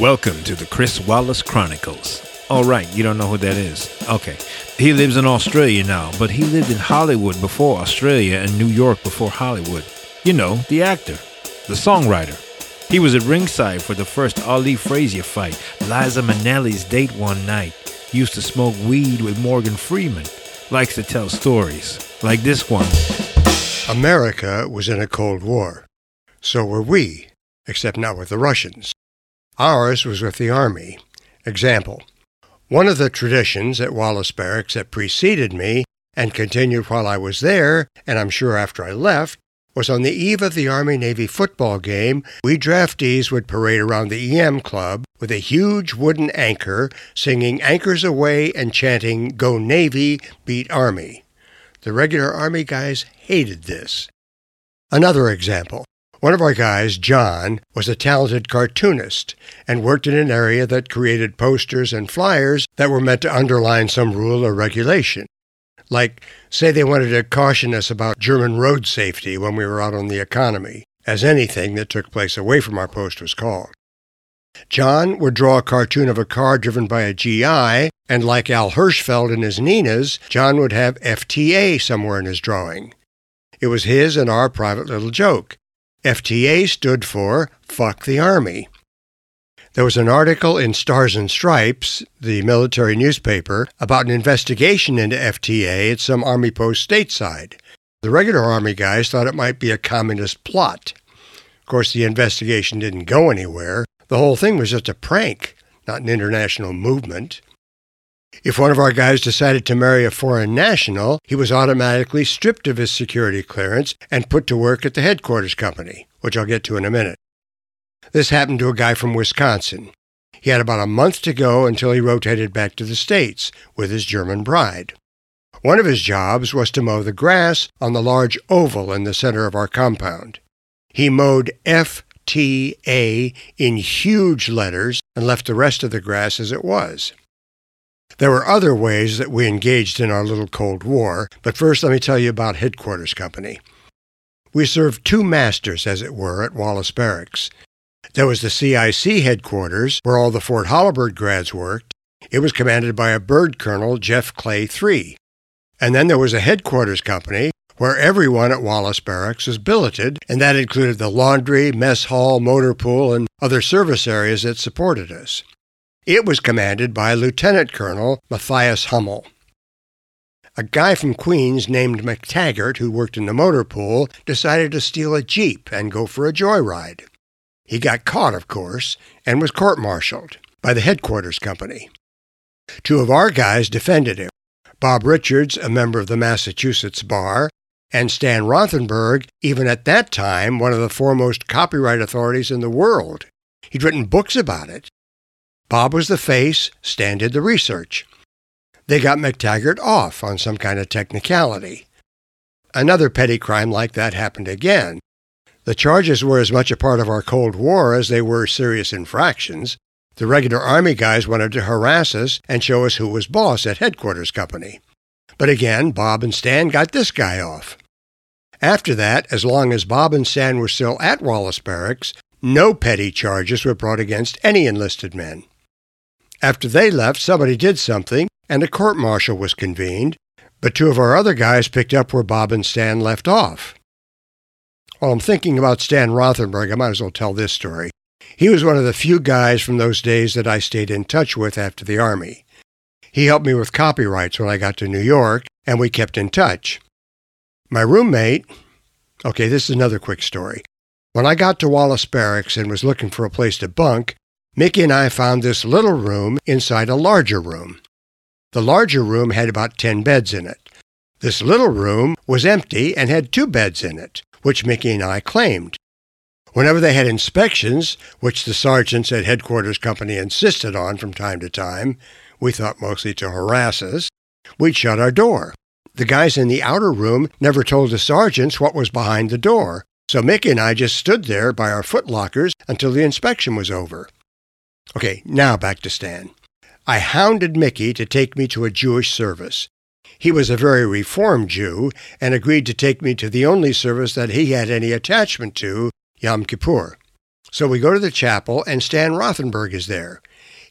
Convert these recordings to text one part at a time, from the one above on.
Welcome to the Chris Wallace Chronicles. All right, you don't know who that is. Okay. He lives in Australia now, but he lived in Hollywood before Australia and New York before Hollywood. You know, the actor, the songwriter. He was at ringside for the first Ali Frazier fight, Liza Minnelli's date one night. Used to smoke weed with Morgan Freeman. Likes to tell stories, like this one. America was in a Cold War. So were we, except not with the Russians. Ours was with the Army. Example One of the traditions at Wallace Barracks that preceded me and continued while I was there, and I'm sure after I left, was on the eve of the Army Navy football game, we draftees would parade around the EM Club with a huge wooden anchor, singing Anchors Aweigh and chanting, Go Navy, Beat Army. The regular Army guys hated this. Another example. One of our guys, John, was a talented cartoonist and worked in an area that created posters and flyers that were meant to underline some rule or regulation. Like, say they wanted to caution us about German road safety when we were out on the economy, as anything that took place away from our post was called. John would draw a cartoon of a car driven by a GI, and like Al Hirschfeld in his Ninas, John would have FTA somewhere in his drawing. It was his and our private little joke. FTA stood for Fuck the Army. There was an article in Stars and Stripes, the military newspaper, about an investigation into FTA at some Army post stateside. The regular Army guys thought it might be a communist plot. Of course, the investigation didn't go anywhere. The whole thing was just a prank, not an international movement. If one of our guys decided to marry a foreign national, he was automatically stripped of his security clearance and put to work at the headquarters company, which I'll get to in a minute. This happened to a guy from Wisconsin. He had about a month to go until he rotated back to the States with his German bride. One of his jobs was to mow the grass on the large oval in the center of our compound. He mowed FTA in huge letters and left the rest of the grass as it was. There were other ways that we engaged in our little Cold War, but first let me tell you about Headquarters Company. We served two masters, as it were, at Wallace Barracks. There was the CIC headquarters, where all the Fort Holabird grads worked. It was commanded by a bird colonel, Jeff Clay III. And then there was a headquarters company, where everyone at Wallace Barracks was billeted, and that included the laundry, mess hall, motor pool, and other service areas that supported us. It was commanded by Lieutenant Colonel Matthias Hummel. A guy from Queens named McTaggart, who worked in the motor pool, decided to steal a Jeep and go for a joyride. He got caught, of course, and was court martialed by the headquarters company. Two of our guys defended him Bob Richards, a member of the Massachusetts Bar, and Stan Rothenberg, even at that time one of the foremost copyright authorities in the world. He'd written books about it. Bob was the face, Stan did the research. They got McTaggart off on some kind of technicality. Another petty crime like that happened again, the charges were as much a part of our Cold War as they were serious infractions. The regular Army guys wanted to harass us and show us who was boss at Headquarters Company. But again, Bob and Stan got this guy off. After that, as long as Bob and Stan were still at Wallace Barracks, no petty charges were brought against any enlisted men. After they left, somebody did something, and a court martial was convened, but two of our other guys picked up where Bob and Stan left off. While I'm thinking about Stan Rothenberg, I might as well tell this story. He was one of the few guys from those days that I stayed in touch with after the Army. He helped me with copyrights when I got to New York, and we kept in touch. My roommate, okay, this is another quick story. When I got to Wallace Barracks and was looking for a place to bunk, Mickey and I found this little room inside a larger room. The larger room had about 10 beds in it. This little room was empty and had two beds in it which Mickey and I claimed. Whenever they had inspections, which the sergeants at Headquarters Company insisted on from time to time, we thought mostly to harass us, we'd shut our door. The guys in the outer room never told the sergeants what was behind the door, so Mickey and I just stood there by our footlockers until the inspection was over. Okay, now back to Stan. I hounded Mickey to take me to a Jewish service. He was a very reformed Jew and agreed to take me to the only service that he had any attachment to, Yom Kippur. So we go to the chapel, and Stan Rothenberg is there.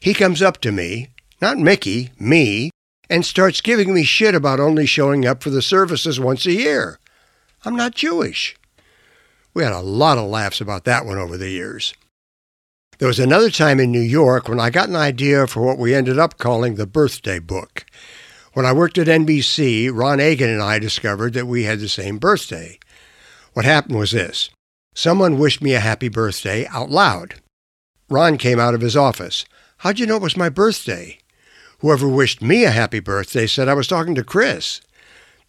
He comes up to me, not Mickey, me, and starts giving me shit about only showing up for the services once a year. I'm not Jewish. We had a lot of laughs about that one over the years. There was another time in New York when I got an idea for what we ended up calling the birthday book. When I worked at NBC, Ron Agan and I discovered that we had the same birthday. What happened was this someone wished me a happy birthday out loud. Ron came out of his office. How'd you know it was my birthday? Whoever wished me a happy birthday said I was talking to Chris.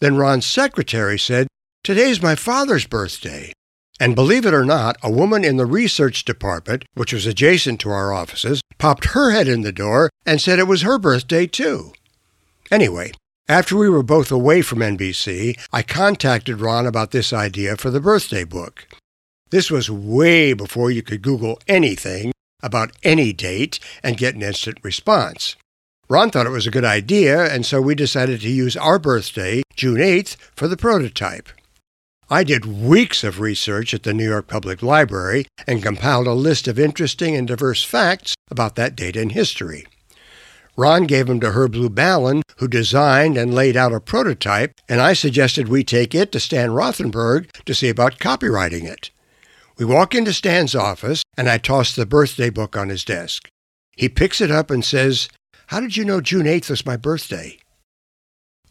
Then Ron's secretary said, Today's my father's birthday. And believe it or not, a woman in the research department, which was adjacent to our offices, popped her head in the door and said it was her birthday too. Anyway, after we were both away from NBC, I contacted Ron about this idea for the birthday book. This was way before you could Google anything about any date and get an instant response. Ron thought it was a good idea, and so we decided to use our birthday, June 8th, for the prototype. I did weeks of research at the New York Public Library and compiled a list of interesting and diverse facts about that date in history. Ron gave them to Herb Ballin, who designed and laid out a prototype, and I suggested we take it to Stan Rothenberg to see about copyrighting it. We walk into Stan's office, and I toss the birthday book on his desk. He picks it up and says, how did you know June 8th was my birthday?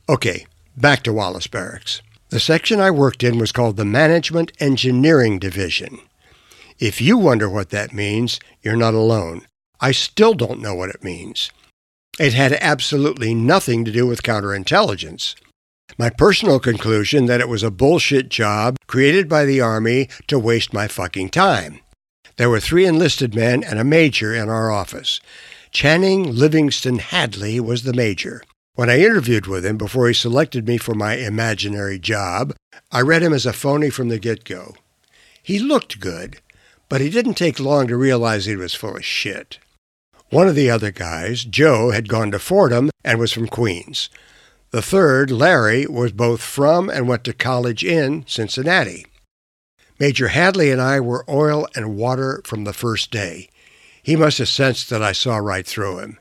Okay, back to Wallace Barracks. The section I worked in was called the Management Engineering Division. If you wonder what that means, you're not alone. I still don't know what it means. It had absolutely nothing to do with counterintelligence. My personal conclusion that it was a bullshit job created by the Army to waste my fucking time. There were three enlisted men and a major in our office. Channing Livingston Hadley was the major. When I interviewed with him before he selected me for my imaginary job, I read him as a phony from the get go. He looked good, but he didn't take long to realize he was full of shit. One of the other guys, Joe, had gone to Fordham and was from Queens. The third, Larry, was both from and went to college in Cincinnati. Major Hadley and I were oil and water from the first day. He must have sensed that I saw right through him.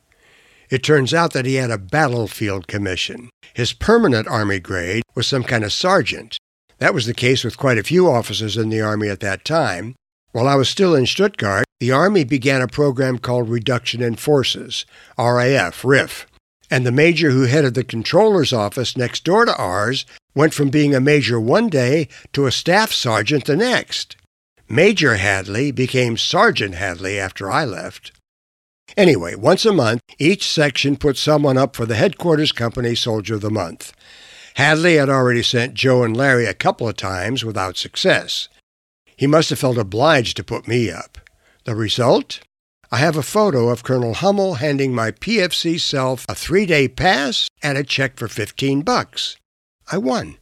It turns out that he had a battlefield commission. His permanent Army grade was some kind of sergeant. That was the case with quite a few officers in the Army at that time. While I was still in Stuttgart, the Army began a program called Reduction in Forces, RAF, RIF. And the major who headed the controller's office next door to ours went from being a major one day to a staff sergeant the next. Major Hadley became Sergeant Hadley after I left. Anyway, once a month, each section put someone up for the headquarters company Soldier of the Month. Hadley had already sent Joe and Larry a couple of times without success. He must have felt obliged to put me up. The result? I have a photo of Colonel Hummel handing my PFC self a three day pass and a check for 15 bucks. I won.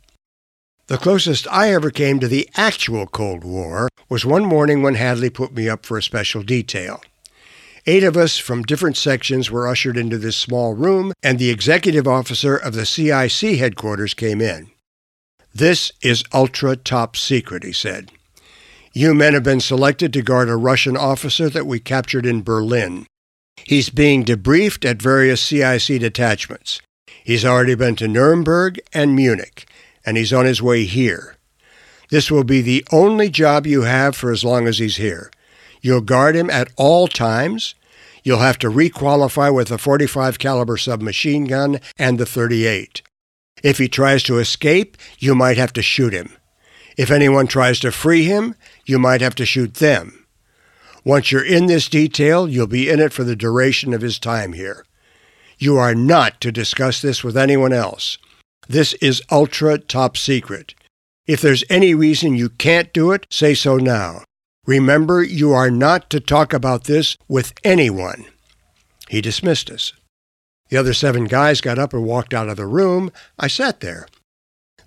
The closest I ever came to the actual Cold War was one morning when Hadley put me up for a special detail. Eight of us from different sections were ushered into this small room, and the executive officer of the CIC headquarters came in. This is ultra top secret, he said. You men have been selected to guard a Russian officer that we captured in Berlin. He's being debriefed at various CIC detachments. He's already been to Nuremberg and Munich and he's on his way here. This will be the only job you have for as long as he's here. You'll guard him at all times. You'll have to requalify with a 45 caliber submachine gun and the 38. If he tries to escape, you might have to shoot him. If anyone tries to free him, you might have to shoot them. Once you're in this detail, you'll be in it for the duration of his time here. You are not to discuss this with anyone else. This is ultra top secret. If there's any reason you can't do it, say so now. Remember, you are not to talk about this with anyone. He dismissed us. The other seven guys got up and walked out of the room. I sat there.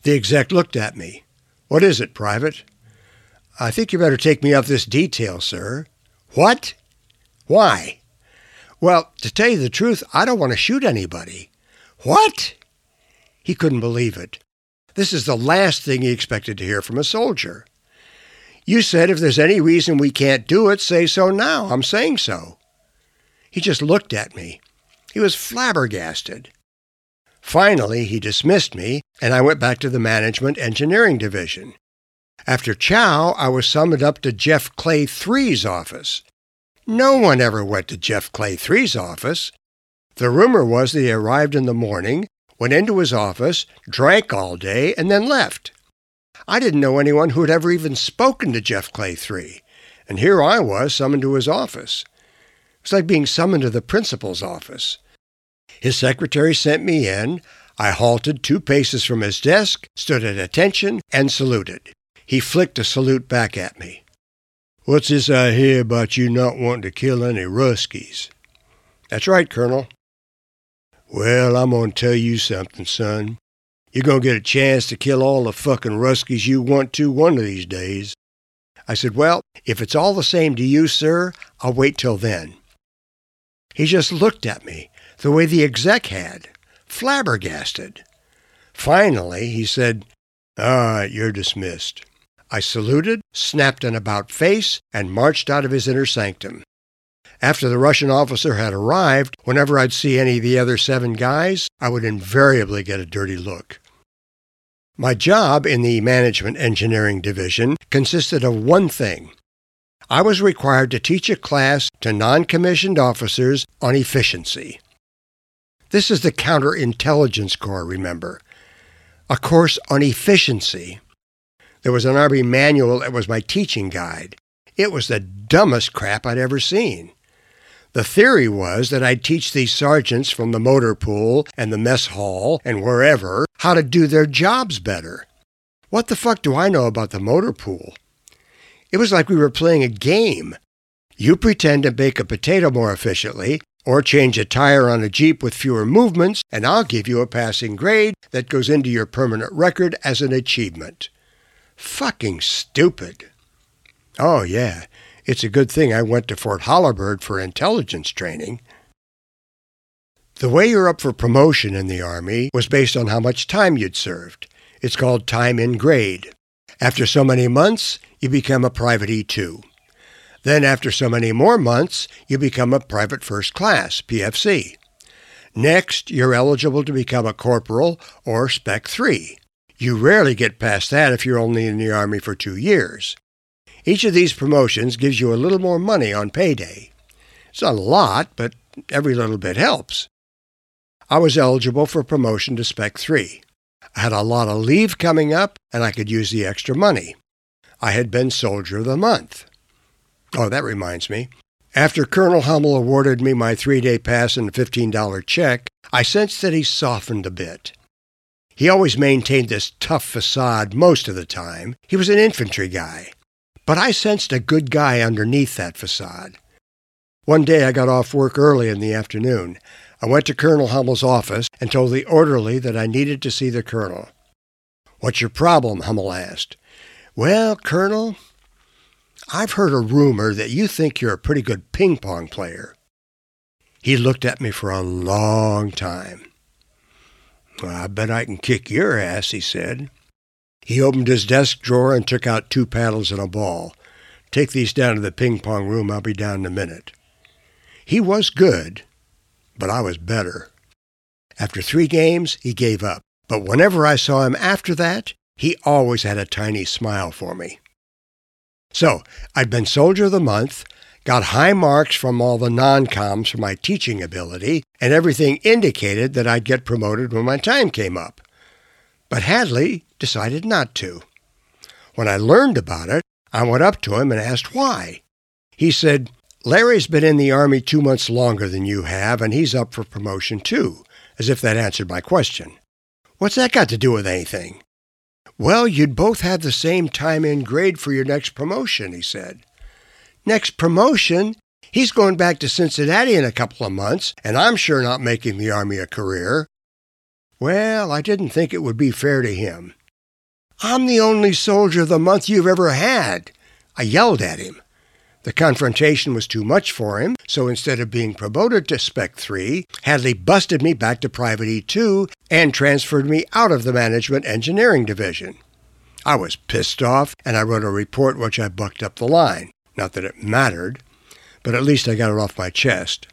The exec looked at me. What is it, Private? I think you better take me off this detail, sir. What? Why? Well, to tell you the truth, I don't want to shoot anybody. What? He couldn't believe it. This is the last thing he expected to hear from a soldier. You said if there's any reason we can't do it, say so now. I'm saying so. He just looked at me. He was flabbergasted. Finally, he dismissed me, and I went back to the Management Engineering Division. After chow, I was summoned up to Jeff Clay III's office. No one ever went to Jeff Clay III's office. The rumor was that he arrived in the morning, went into his office, drank all day, and then left. I didn't know anyone who had ever even spoken to Jeff Clay III, and here I was summoned to his office. It was like being summoned to the principal's office. His secretary sent me in. I halted two paces from his desk, stood at attention, and saluted. He flicked a salute back at me. What's this I hear about you not wanting to kill any Ruskies? That's right, Colonel. Well, I'm going to tell you something, son. You're going to get a chance to kill all the fucking Ruskies you want to one of these days. I said, Well, if it's all the same to you, sir, I'll wait till then. He just looked at me the way the exec had, flabbergasted. Finally, he said, All right, you're dismissed. I saluted, snapped an about face, and marched out of his inner sanctum. After the Russian officer had arrived, whenever I'd see any of the other seven guys, I would invariably get a dirty look. My job in the Management Engineering Division consisted of one thing. I was required to teach a class to non commissioned officers on efficiency. This is the Counterintelligence Corps, remember. A course on efficiency. There was an Army manual that was my teaching guide. It was the dumbest crap I'd ever seen. The theory was that I'd teach these sergeants from the motor pool and the mess hall and wherever how to do their jobs better. What the fuck do I know about the motor pool? It was like we were playing a game. You pretend to bake a potato more efficiently, or change a tire on a Jeep with fewer movements, and I'll give you a passing grade that goes into your permanent record as an achievement. Fucking stupid. Oh, yeah, it's a good thing I went to Fort Holabird for intelligence training. The way you're up for promotion in the Army was based on how much time you'd served. It's called time in grade. After so many months, you become a private E2. Then, after so many more months, you become a private first class, PFC. Next, you're eligible to become a corporal or Spec 3. You rarely get past that if you're only in the Army for two years. Each of these promotions gives you a little more money on payday. It's not a lot, but every little bit helps. I was eligible for promotion to Spec 3. I had a lot of leave coming up, and I could use the extra money. I had been Soldier of the Month. Oh, that reminds me. After Colonel Hummel awarded me my three day pass and $15 check, I sensed that he softened a bit. He always maintained this tough facade most of the time. He was an infantry guy. But I sensed a good guy underneath that facade. One day I got off work early in the afternoon. I went to Colonel Hummel's office and told the orderly that I needed to see the colonel. What's your problem? Hummel asked. Well, Colonel, I've heard a rumor that you think you're a pretty good ping pong player. He looked at me for a long time. Well, I bet I can kick your ass, he said. He opened his desk drawer and took out two paddles and a ball. Take these down to the ping pong room. I'll be down in a minute. He was good, but I was better. After three games, he gave up. But whenever I saw him after that, he always had a tiny smile for me. So I'd been Soldier of the Month, got high marks from all the non coms for my teaching ability, and everything indicated that I'd get promoted when my time came up. But Hadley decided not to. When I learned about it, I went up to him and asked why. He said, Larry's been in the Army two months longer than you have, and he's up for promotion too, as if that answered my question. What's that got to do with anything? Well, you'd both have the same time in grade for your next promotion, he said. Next promotion? He's going back to Cincinnati in a couple of months, and I'm sure not making the Army a career. Well, I didn't think it would be fair to him. I'm the only soldier of the month you've ever had. I yelled at him. The confrontation was too much for him, so instead of being promoted to Spec 3, Hadley busted me back to Private E2 and transferred me out of the Management Engineering Division. I was pissed off, and I wrote a report which I bucked up the line. Not that it mattered, but at least I got it off my chest.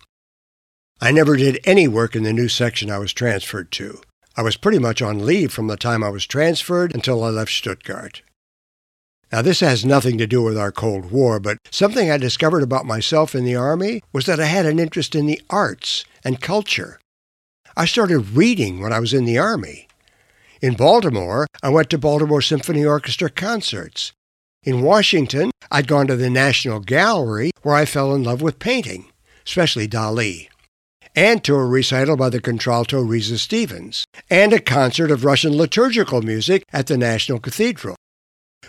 I never did any work in the new section I was transferred to. I was pretty much on leave from the time I was transferred until I left Stuttgart. Now, this has nothing to do with our Cold War, but something I discovered about myself in the Army was that I had an interest in the arts and culture. I started reading when I was in the Army. In Baltimore, I went to Baltimore Symphony Orchestra concerts. In Washington, I'd gone to the National Gallery where I fell in love with painting, especially Dali, and to a recital by the contralto Risë Stevens, and a concert of Russian liturgical music at the National Cathedral.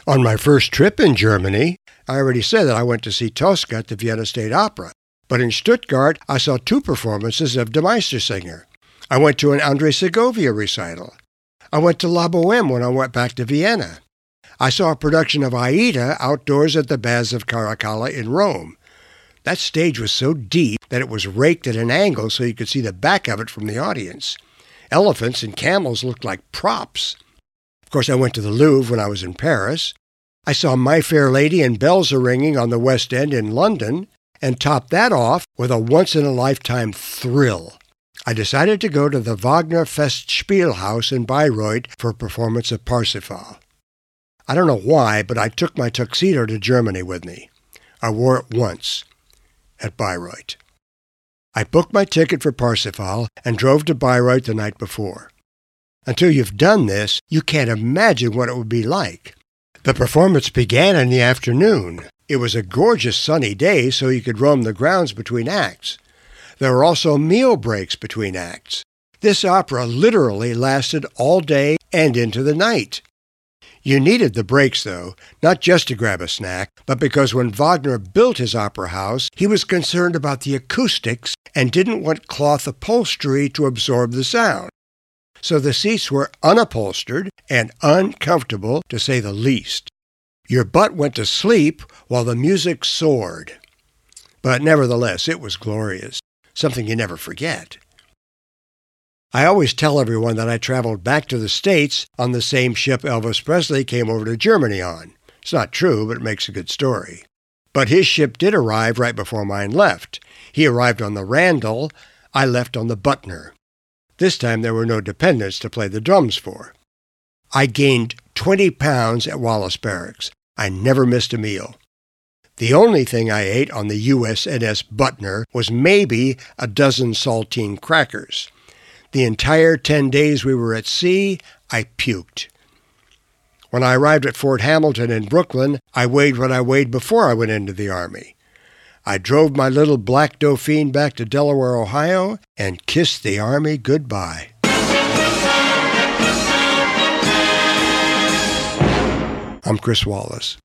On my first trip in Germany, I already said that I went to see Tosca at the Vienna State Opera. But in Stuttgart, I saw two performances of Der Meistersinger. I went to an Andre Segovia recital. I went to La Boheme when I went back to Vienna. I saw a production of Aida outdoors at the Baths of Caracalla in Rome. That stage was so deep that it was raked at an angle so you could see the back of it from the audience. Elephants and camels looked like props Of course, I went to the Louvre when I was in Paris. I saw My Fair Lady and Bells Are Ringing on the West End in London, and topped that off with a once in a lifetime thrill. I decided to go to the Wagner Festspielhaus in Bayreuth for a performance of Parsifal. I don't know why, but I took my tuxedo to Germany with me. I wore it once at Bayreuth. I booked my ticket for Parsifal and drove to Bayreuth the night before. Until you've done this, you can't imagine what it would be like. The performance began in the afternoon. It was a gorgeous sunny day, so you could roam the grounds between acts. There were also meal breaks between acts. This opera literally lasted all day and into the night. You needed the breaks, though, not just to grab a snack, but because when Wagner built his opera house, he was concerned about the acoustics and didn't want cloth upholstery to absorb the sound so the seats were unupholstered and uncomfortable to say the least. Your butt went to sleep while the music soared. But nevertheless, it was glorious, something you never forget. I always tell everyone that I traveled back to the States on the same ship Elvis Presley came over to Germany on. It's not true, but it makes a good story. But his ship did arrive right before mine left. He arrived on the Randall, I left on the Butner. This time there were no dependents to play the drums for. I gained 20 pounds at Wallace Barracks. I never missed a meal. The only thing I ate on the USNS Butner was maybe a dozen saltine crackers. The entire 10 days we were at sea, I puked. When I arrived at Fort Hamilton in Brooklyn, I weighed what I weighed before I went into the Army. I drove my little black Dauphine back to Delaware, Ohio, and kissed the Army goodbye. I'm Chris Wallace.